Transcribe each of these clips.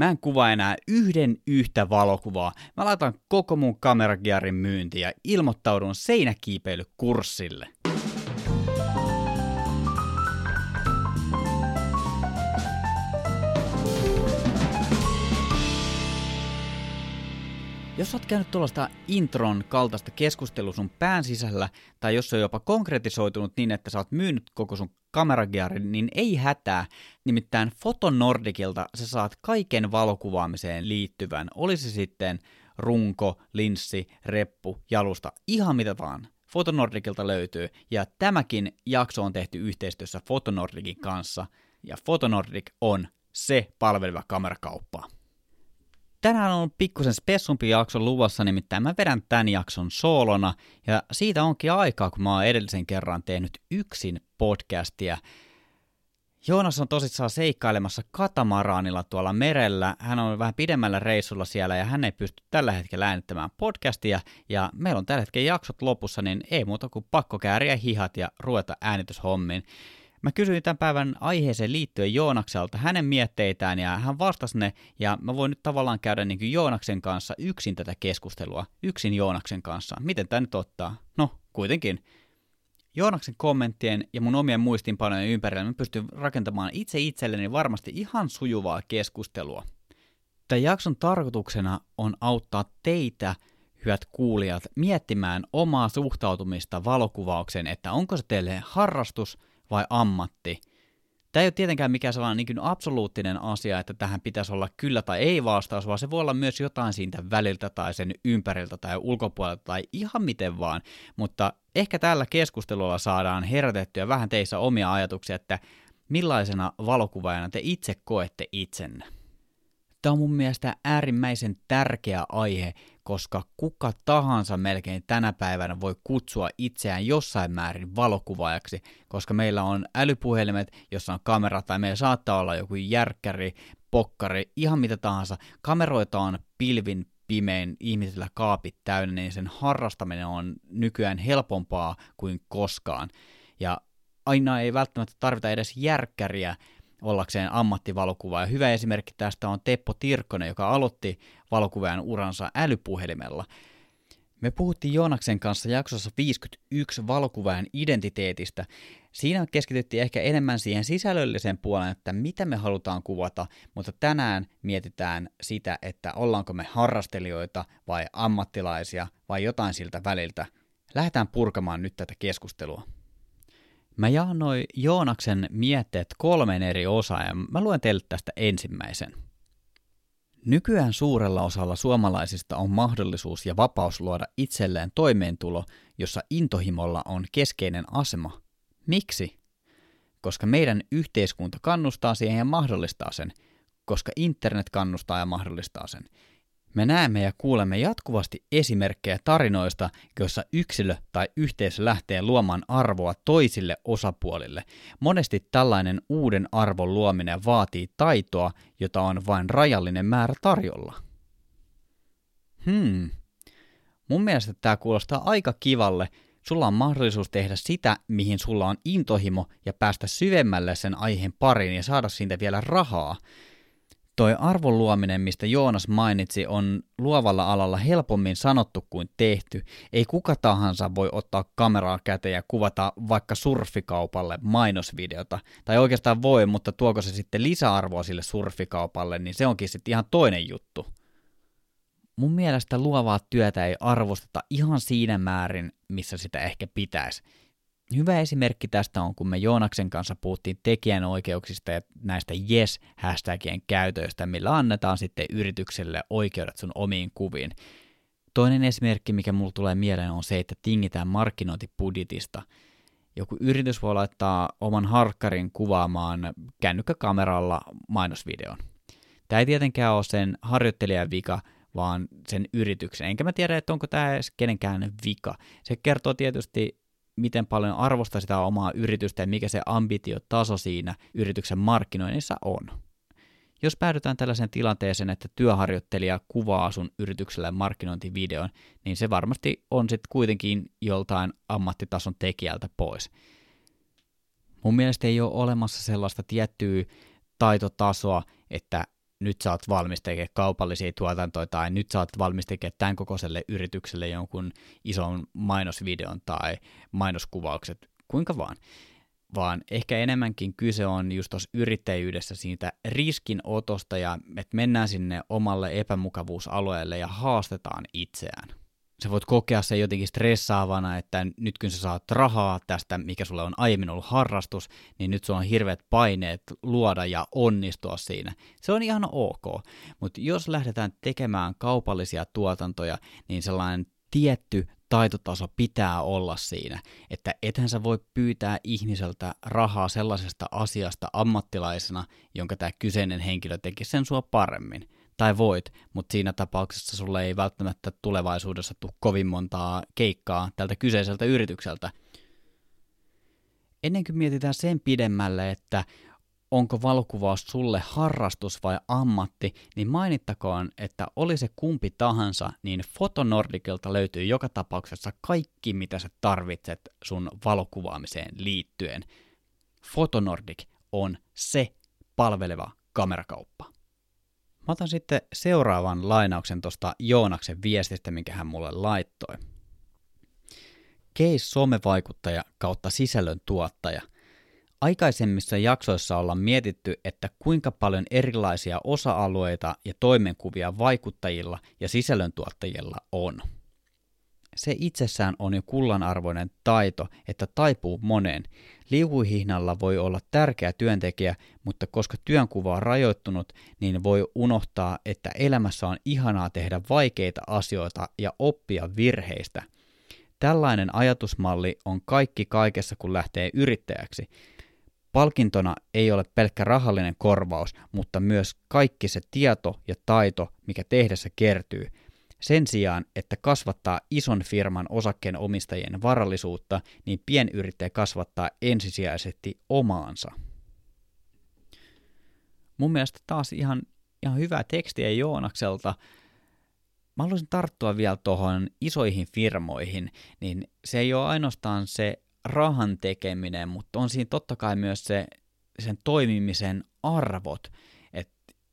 Mä en kuvaa enää yhden yhtä valokuvaa. Mä laitan koko mun kameragiarin myyntiin ja ilmoittaudun seinäkiipeilykurssille. Jos oot käynyt tuollaista intron kaltaista keskustelua sun pään sisällä, tai jos se on jopa konkretisoitunut niin, että sä oot myynyt koko sun kameragearin, niin ei hätää. Nimittäin Fotonordikilta sä saat kaiken valokuvaamiseen liittyvän, olisi sitten runko, linssi, reppu, jalusta, ihan mitä vaan. Fotonordikilta löytyy, ja tämäkin jakso on tehty yhteistyössä Fotonordikin kanssa, ja Fotonordik on se palveleva kamerakauppa. Tänään on pikkusen spessumpi jakso luvassa, nimittäin mä vedän tämän jakson soolona, ja siitä onkin aikaa, kun mä oon edellisen kerran tehnyt yksin podcastia. Joonas on tosissaan seikkailemassa katamaraanilla tuolla merellä. Hän on vähän pidemmällä reissulla siellä ja hän ei pysty tällä hetkellä äänittämään podcastia. Ja meillä on tällä hetkellä jaksot lopussa, niin ei muuta kuin pakko kääriä hihat ja ruveta äänityshommiin. Mä kysyin tämän päivän aiheeseen liittyen Joonakselta hänen mietteitään ja hän vastasi ne ja mä voin nyt tavallaan käydä niin kuin Joonaksen kanssa yksin tätä keskustelua, yksin Joonaksen kanssa. Miten tämä nyt ottaa? No, kuitenkin. Joonaksen kommenttien ja mun omien muistinpanojen ympärillä mä pystyn rakentamaan itse itselleni varmasti ihan sujuvaa keskustelua. Tämän jakson tarkoituksena on auttaa teitä, hyvät kuulijat, miettimään omaa suhtautumista valokuvaukseen, että onko se teille harrastus – vai ammatti. Tämä ei ole tietenkään mikään sellainen niin absoluuttinen asia, että tähän pitäisi olla kyllä tai ei vastaus, vaan se voi olla myös jotain siitä väliltä tai sen ympäriltä tai ulkopuolelta tai ihan miten vaan. Mutta ehkä tällä keskustelulla saadaan herätettyä vähän teissä omia ajatuksia, että millaisena valokuvaajana te itse koette itsenne. Tämä on mun mielestä äärimmäisen tärkeä aihe, koska kuka tahansa melkein tänä päivänä voi kutsua itseään jossain määrin valokuvaajaksi, koska meillä on älypuhelimet, jossa on kamera, tai meillä saattaa olla joku järkkäri, pokkari, ihan mitä tahansa. Kameroita on pilvin pimein ihmisillä kaapit täynnä, niin sen harrastaminen on nykyään helpompaa kuin koskaan. Ja aina ei välttämättä tarvita edes järkkäriä ollakseen ammattivalokuva. Ja hyvä esimerkki tästä on Teppo Tirkkonen, joka aloitti valokuvaajan uransa älypuhelimella. Me puhuttiin Joonaksen kanssa jaksossa 51 valokuvaajan identiteetistä. Siinä keskityttiin ehkä enemmän siihen sisällölliseen puoleen, että mitä me halutaan kuvata, mutta tänään mietitään sitä, että ollaanko me harrastelijoita vai ammattilaisia vai jotain siltä väliltä. Lähdetään purkamaan nyt tätä keskustelua. Mä jaanoin Joonaksen mietteet kolmeen eri osaan ja mä luen teille tästä ensimmäisen. Nykyään suurella osalla suomalaisista on mahdollisuus ja vapaus luoda itselleen toimeentulo, jossa intohimolla on keskeinen asema. Miksi? Koska meidän yhteiskunta kannustaa siihen ja mahdollistaa sen, koska internet kannustaa ja mahdollistaa sen. Me näemme ja kuulemme jatkuvasti esimerkkejä tarinoista, joissa yksilö tai yhteisö lähtee luomaan arvoa toisille osapuolille. Monesti tällainen uuden arvon luominen vaatii taitoa, jota on vain rajallinen määrä tarjolla. Hmm. Mun mielestä tämä kuulostaa aika kivalle. Sulla on mahdollisuus tehdä sitä, mihin sulla on intohimo ja päästä syvemmälle sen aiheen pariin ja saada siitä vielä rahaa – toi arvon luominen, mistä Joonas mainitsi, on luovalla alalla helpommin sanottu kuin tehty. Ei kuka tahansa voi ottaa kameraa käteen ja kuvata vaikka surfikaupalle mainosvideota. Tai oikeastaan voi, mutta tuoko se sitten lisäarvoa sille surfikaupalle, niin se onkin sitten ihan toinen juttu. Mun mielestä luovaa työtä ei arvosteta ihan siinä määrin, missä sitä ehkä pitäisi. Hyvä esimerkki tästä on, kun me Joonaksen kanssa puhuttiin tekijänoikeuksista ja näistä yes-hashtagien käytöistä, millä annetaan sitten yritykselle oikeudet sun omiin kuviin. Toinen esimerkki, mikä mulle tulee mieleen, on se, että tingitään markkinointibudjetista. Joku yritys voi laittaa oman harkkarin kuvaamaan kännykkäkameralla mainosvideon. Tämä ei tietenkään ole sen harjoittelijan vika, vaan sen yrityksen. Enkä mä tiedä, että onko tämä edes kenenkään vika. Se kertoo tietysti miten paljon arvostaa sitä omaa yritystä ja mikä se ambitiotaso siinä yrityksen markkinoinnissa on. Jos päädytään tällaiseen tilanteeseen, että työharjoittelija kuvaa sun yritykselle markkinointivideon, niin se varmasti on sitten kuitenkin joltain ammattitason tekijältä pois. Mun mielestä ei ole olemassa sellaista tiettyä taitotasoa, että nyt sä oot valmis tekemään kaupallisia tuotantoja tai nyt sä oot valmis tekemään tämän kokoiselle yritykselle jonkun ison mainosvideon tai mainoskuvaukset, kuinka vaan. Vaan ehkä enemmänkin kyse on just tuossa yrittäjyydessä siitä riskinotosta ja että mennään sinne omalle epämukavuusalueelle ja haastetaan itseään sä voit kokea se jotenkin stressaavana, että nyt kun sä saat rahaa tästä, mikä sulle on aiemmin ollut harrastus, niin nyt sulla on hirveät paineet luoda ja onnistua siinä. Se on ihan ok, mutta jos lähdetään tekemään kaupallisia tuotantoja, niin sellainen tietty taitotaso pitää olla siinä, että ethän sä voi pyytää ihmiseltä rahaa sellaisesta asiasta ammattilaisena, jonka tämä kyseinen henkilö teki sen sua paremmin tai voit, mutta siinä tapauksessa sulle ei välttämättä tulevaisuudessa tule kovin montaa keikkaa tältä kyseiseltä yritykseltä. Ennen kuin mietitään sen pidemmälle, että onko valokuvaus sulle harrastus vai ammatti, niin mainittakoon, että oli se kumpi tahansa, niin Fotonordicilta löytyy joka tapauksessa kaikki, mitä sä tarvitset sun valokuvaamiseen liittyen. Fotonordic on se palveleva kamerakauppa. Mä otan sitten seuraavan lainauksen tuosta Joonaksen viestistä, minkä hän mulle laittoi. Case somevaikuttaja kautta sisällön tuottaja. Aikaisemmissa jaksoissa ollaan mietitty, että kuinka paljon erilaisia osa-alueita ja toimenkuvia vaikuttajilla ja sisällöntuottajilla on. Se itsessään on jo kullanarvoinen taito, että taipuu moneen. Liukuhihnalla voi olla tärkeä työntekijä, mutta koska työnkuva on rajoittunut, niin voi unohtaa, että elämässä on ihanaa tehdä vaikeita asioita ja oppia virheistä. Tällainen ajatusmalli on kaikki kaikessa, kun lähtee yrittäjäksi. Palkintona ei ole pelkkä rahallinen korvaus, mutta myös kaikki se tieto ja taito, mikä tehdessä kertyy – sen sijaan, että kasvattaa ison firman osakkeen omistajien varallisuutta, niin pienyrittäjä kasvattaa ensisijaisesti omaansa. Mun mielestä taas ihan, ihan hyvää tekstiä Joonakselta. Mä haluaisin tarttua vielä tuohon isoihin firmoihin, niin se ei ole ainoastaan se rahan tekeminen, mutta on siinä totta kai myös se sen toimimisen arvot. Et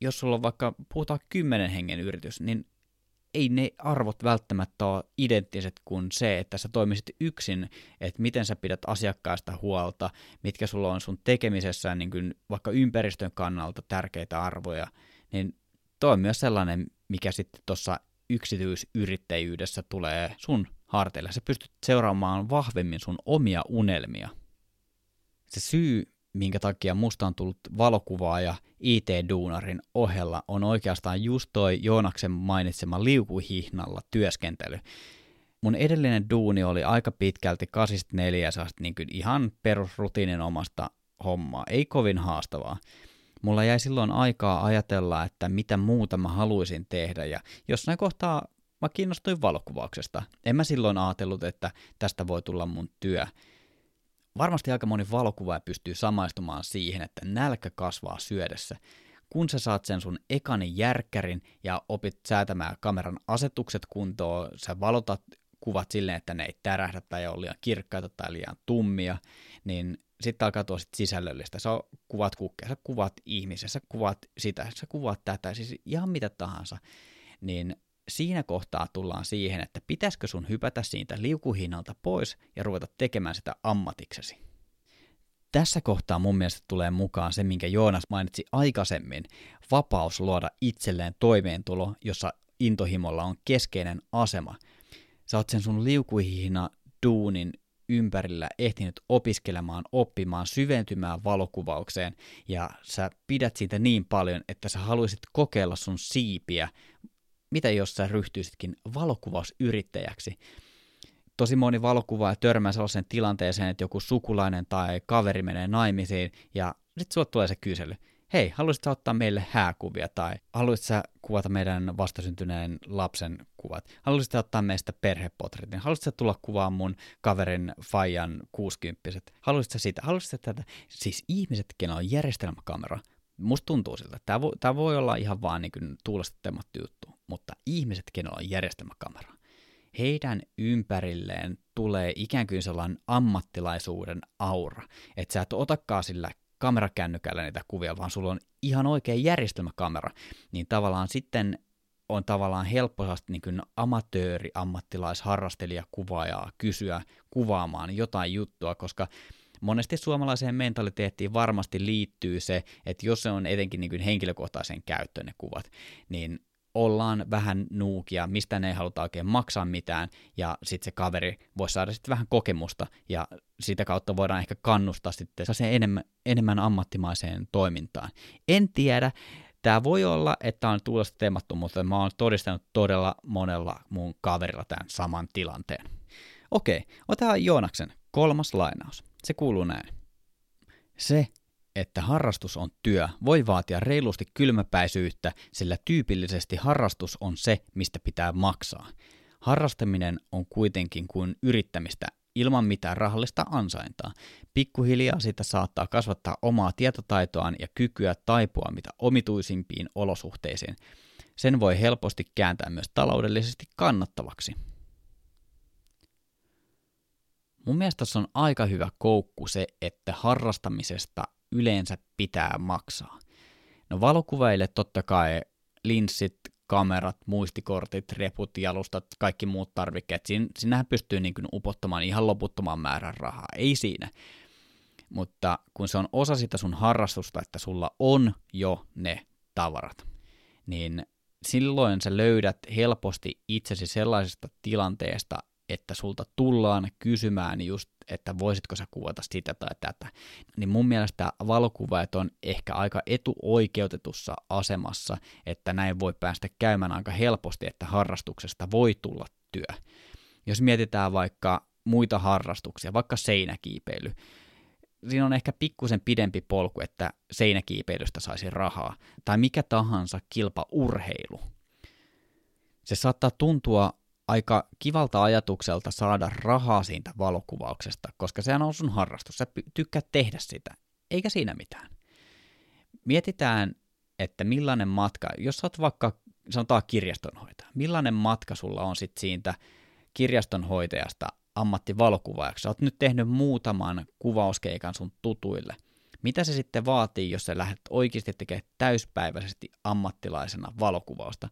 jos sulla on vaikka, puhutaan kymmenen hengen yritys, niin ei ne arvot välttämättä ole identtiset kuin se, että sä toimisit yksin, että miten sä pidät asiakkaista huolta, mitkä sulla on sun tekemisessä niin kuin vaikka ympäristön kannalta tärkeitä arvoja, niin toi on myös sellainen, mikä sitten tuossa yksityisyrittäjyydessä tulee sun harteille. Sä pystyt seuraamaan vahvemmin sun omia unelmia. Se syy, minkä takia musta on tullut valokuvaaja IT-duunarin ohella, on oikeastaan just toi Joonaksen mainitsema liukuhihnalla työskentely. Mun edellinen duuni oli aika pitkälti 84 niin ihan perusrutiinin omasta hommaa, ei kovin haastavaa. Mulla jäi silloin aikaa ajatella, että mitä muuta mä haluaisin tehdä, ja jossain kohtaa mä kiinnostuin valokuvauksesta. En mä silloin ajatellut, että tästä voi tulla mun työ varmasti aika moni valokuvaaja pystyy samaistumaan siihen, että nälkä kasvaa syödessä. Kun sä saat sen sun ekani järkkärin ja opit säätämään kameran asetukset kuntoon, sä valotat kuvat silleen, että ne ei tärähdä tai ole liian kirkkaita tai liian tummia, niin sitten alkaa tuoda sit sisällöllistä. Sä kuvat kukkeja, sä kuvat ihmisiä, sä kuvat sitä, sä kuvat tätä, siis ihan mitä tahansa. Niin siinä kohtaa tullaan siihen, että pitäisikö sun hypätä siitä liukuhinnalta pois ja ruveta tekemään sitä ammatiksesi. Tässä kohtaa mun mielestä tulee mukaan se, minkä Joonas mainitsi aikaisemmin, vapaus luoda itselleen toimeentulo, jossa intohimolla on keskeinen asema. Sä oot sen sun liukuhihna duunin ympärillä ehtinyt opiskelemaan, oppimaan, syventymään valokuvaukseen, ja sä pidät siitä niin paljon, että sä haluaisit kokeilla sun siipiä mitä jos sä ryhtyisitkin valokuvausyrittäjäksi? Tosi moni valokuvaaja törmää sellaiseen tilanteeseen, että joku sukulainen tai kaveri menee naimisiin ja sitten sulle tulee se kysely. Hei, haluaisitko ottaa meille hääkuvia tai haluaisitko kuvata meidän vastasyntyneen lapsen kuvat? Haluaisitko ottaa meistä perhepotretin? Haluaisitko tulla kuvaamaan mun kaverin Fajan kuusikymppiset? Haluaisitko sitä? Haluaisitko tätä? Siis ihmisetkin on järjestelmäkamera. Musta tuntuu siltä. Tämä voi, tämä voi olla ihan vaan niin tuulesta juttu mutta ihmiset, kenellä on järjestelmäkamera, heidän ympärilleen tulee ikään kuin sellainen ammattilaisuuden aura, että sä et otakaan sillä kamerakännykällä niitä kuvia, vaan sulla on ihan oikea järjestelmäkamera, niin tavallaan sitten on tavallaan helppo niin kuin amatööri, ammattilais, harrastelija, kuvaajaa kysyä kuvaamaan jotain juttua, koska monesti suomalaiseen mentaliteettiin varmasti liittyy se, että jos se on etenkin niin kuin henkilökohtaisen käyttöön ne kuvat, niin ollaan vähän nuukia, mistä ne ei haluta oikein maksaa mitään, ja sitten se kaveri voi saada sitten vähän kokemusta, ja sitä kautta voidaan ehkä kannustaa sitten enemmän, enemmän ammattimaiseen toimintaan. En tiedä, Tämä voi olla, että on tuulesta teemattu, mutta mä oon todistanut todella monella mun kaverilla tämän saman tilanteen. Okei, otetaan Joonaksen kolmas lainaus. Se kuuluu näin. Se, että harrastus on työ, voi vaatia reilusti kylmäpäisyyttä, sillä tyypillisesti harrastus on se, mistä pitää maksaa. Harrastaminen on kuitenkin kuin yrittämistä ilman mitään rahallista ansaintaa. Pikkuhiljaa sitä saattaa kasvattaa omaa tietotaitoaan ja kykyä taipua mitä omituisimpiin olosuhteisiin. Sen voi helposti kääntää myös taloudellisesti kannattavaksi. Mun mielestä tässä on aika hyvä koukku se, että harrastamisesta yleensä pitää maksaa. No valokuvaille totta kai linssit, kamerat, muistikortit, reput, jalustat, kaikki muut tarvikkeet. Siin, sinähän pystyy niin kuin upottamaan ihan loputtoman määrän rahaa, ei siinä. Mutta kun se on osa sitä sun harrastusta, että sulla on jo ne tavarat, niin silloin sä löydät helposti itsesi sellaisesta tilanteesta, että sulta tullaan kysymään just, että voisitko sä kuvata sitä tai tätä, niin mun mielestä valokuvaajat on ehkä aika etuoikeutetussa asemassa, että näin voi päästä käymään aika helposti, että harrastuksesta voi tulla työ. Jos mietitään vaikka muita harrastuksia, vaikka seinäkiipeily, siinä on ehkä pikkusen pidempi polku, että seinäkiipeilystä saisi rahaa, tai mikä tahansa kilpaurheilu. Se saattaa tuntua aika kivalta ajatukselta saada rahaa siitä valokuvauksesta, koska sehän on sun harrastus, sä tykkäät tehdä sitä, eikä siinä mitään. Mietitään, että millainen matka, jos sä oot vaikka, sanotaan kirjastonhoitaja, millainen matka sulla on sitten siitä kirjastonhoitajasta ammattivalokuvaajaksi. Sä oot nyt tehnyt muutaman kuvauskeikan sun tutuille. Mitä se sitten vaatii, jos sä lähdet oikeasti tekemään täyspäiväisesti ammattilaisena valokuvausta?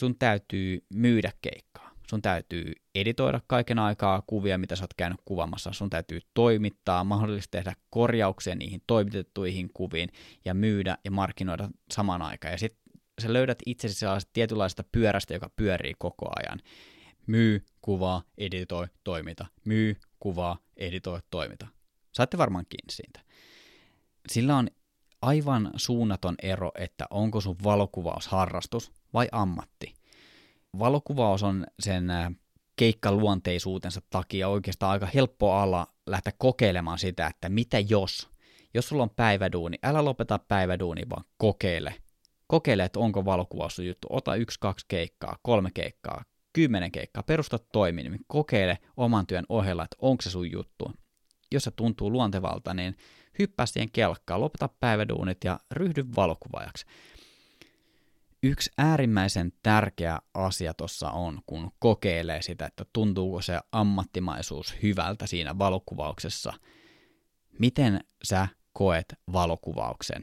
Sun täytyy myydä keikkaa sun täytyy editoida kaiken aikaa kuvia, mitä sä oot käynyt kuvaamassa, sun täytyy toimittaa, mahdollisesti tehdä korjauksia niihin toimitettuihin kuviin ja myydä ja markkinoida saman aikaan. Ja sitten sä löydät itsesi sellaisesta tietynlaisesta pyörästä, joka pyörii koko ajan. Myy, kuvaa, editoi, toimita. Myy, kuvaa, editoi, toimita. Saatte varmaan kiinni siitä. Sillä on aivan suunnaton ero, että onko sun valokuvaus harrastus vai ammatti valokuvaus on sen keikkaluonteisuutensa takia oikeastaan aika helppo ala lähteä kokeilemaan sitä, että mitä jos, jos sulla on päiväduuni, älä lopeta päiväduuni, vaan kokeile. Kokeile, että onko valokuvaus sun juttu. Ota yksi, kaksi keikkaa, kolme keikkaa, kymmenen keikkaa, perusta toiminimi, kokeile oman työn ohella, että onko se sun juttu. Jos se tuntuu luontevalta, niin hyppää siihen kelkkaan, lopeta päiväduunit ja ryhdy valokuvaajaksi. Yksi äärimmäisen tärkeä asia tuossa on, kun kokeilee sitä, että tuntuuko se ammattimaisuus hyvältä siinä valokuvauksessa. Miten sä koet valokuvauksen?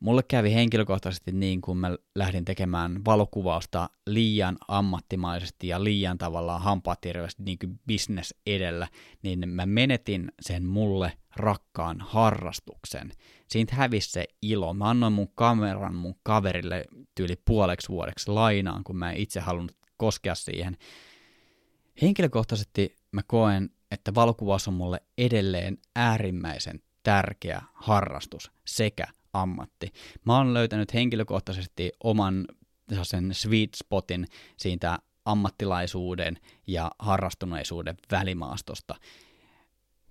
Mulle kävi henkilökohtaisesti niin, kun mä lähdin tekemään valokuvausta liian ammattimaisesti ja liian tavallaan hampaatirveesti niin kuin business edellä, niin mä menetin sen mulle rakkaan harrastuksen. Siitä hävisi se ilo. Mä annoin mun kameran mun kaverille tyyli puoleksi vuodeksi lainaan, kun mä en itse halunnut koskea siihen. Henkilökohtaisesti mä koen, että valokuvaus on mulle edelleen äärimmäisen tärkeä harrastus sekä ammatti. Mä oon löytänyt henkilökohtaisesti oman sen sweet spotin siitä ammattilaisuuden ja harrastuneisuuden välimaastosta.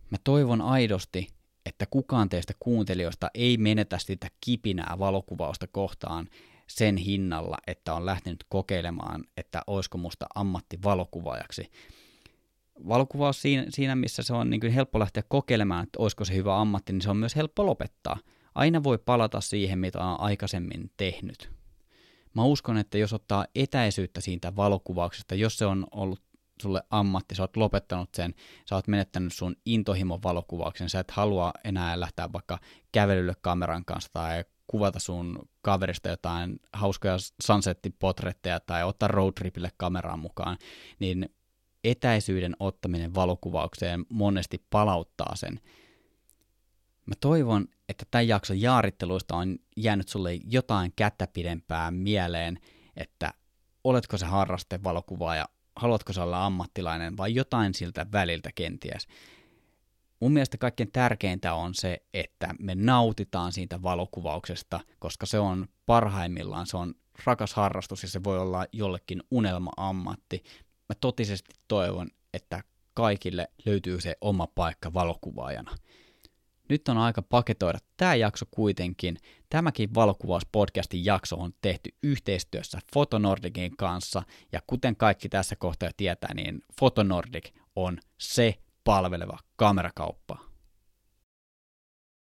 Mä toivon aidosti, että kukaan teistä kuuntelijoista ei menetä sitä kipinää valokuvausta kohtaan sen hinnalla, että on lähtenyt kokeilemaan, että olisiko musta ammattivalokuvaajaksi. Valokuvaus siinä, siinä missä se on niin kuin helppo lähteä kokeilemaan, että olisiko se hyvä ammatti, niin se on myös helppo lopettaa. Aina voi palata siihen, mitä on aikaisemmin tehnyt. Mä uskon, että jos ottaa etäisyyttä siitä valokuvauksesta, jos se on ollut sulle ammatti, sä oot lopettanut sen, sä oot menettänyt sun intohimon valokuvauksen, sä et halua enää lähteä vaikka kävelylle kameran kanssa tai kuvata sun kaverista jotain hauskoja sunsettipotretteja tai ottaa roadtripille kameraan mukaan, niin etäisyyden ottaminen valokuvaukseen monesti palauttaa sen. Mä toivon, että tämän jakson jaaritteluista on jäänyt sulle jotain kättä pidempää mieleen, että oletko se harraste valokuvaaja, haluatko sä olla ammattilainen vai jotain siltä väliltä kenties. Mun mielestä kaikkein tärkeintä on se, että me nautitaan siitä valokuvauksesta, koska se on parhaimmillaan, se on rakas harrastus ja se voi olla jollekin unelma-ammatti. Mä totisesti toivon, että kaikille löytyy se oma paikka valokuvaajana. Nyt on aika paketoida tämä jakso kuitenkin. Tämäkin valokuvauspodcastin jakso on tehty yhteistyössä Fotonordicin kanssa, ja kuten kaikki tässä kohtaa tietää, niin Fotonordic on se palveleva kamerakauppa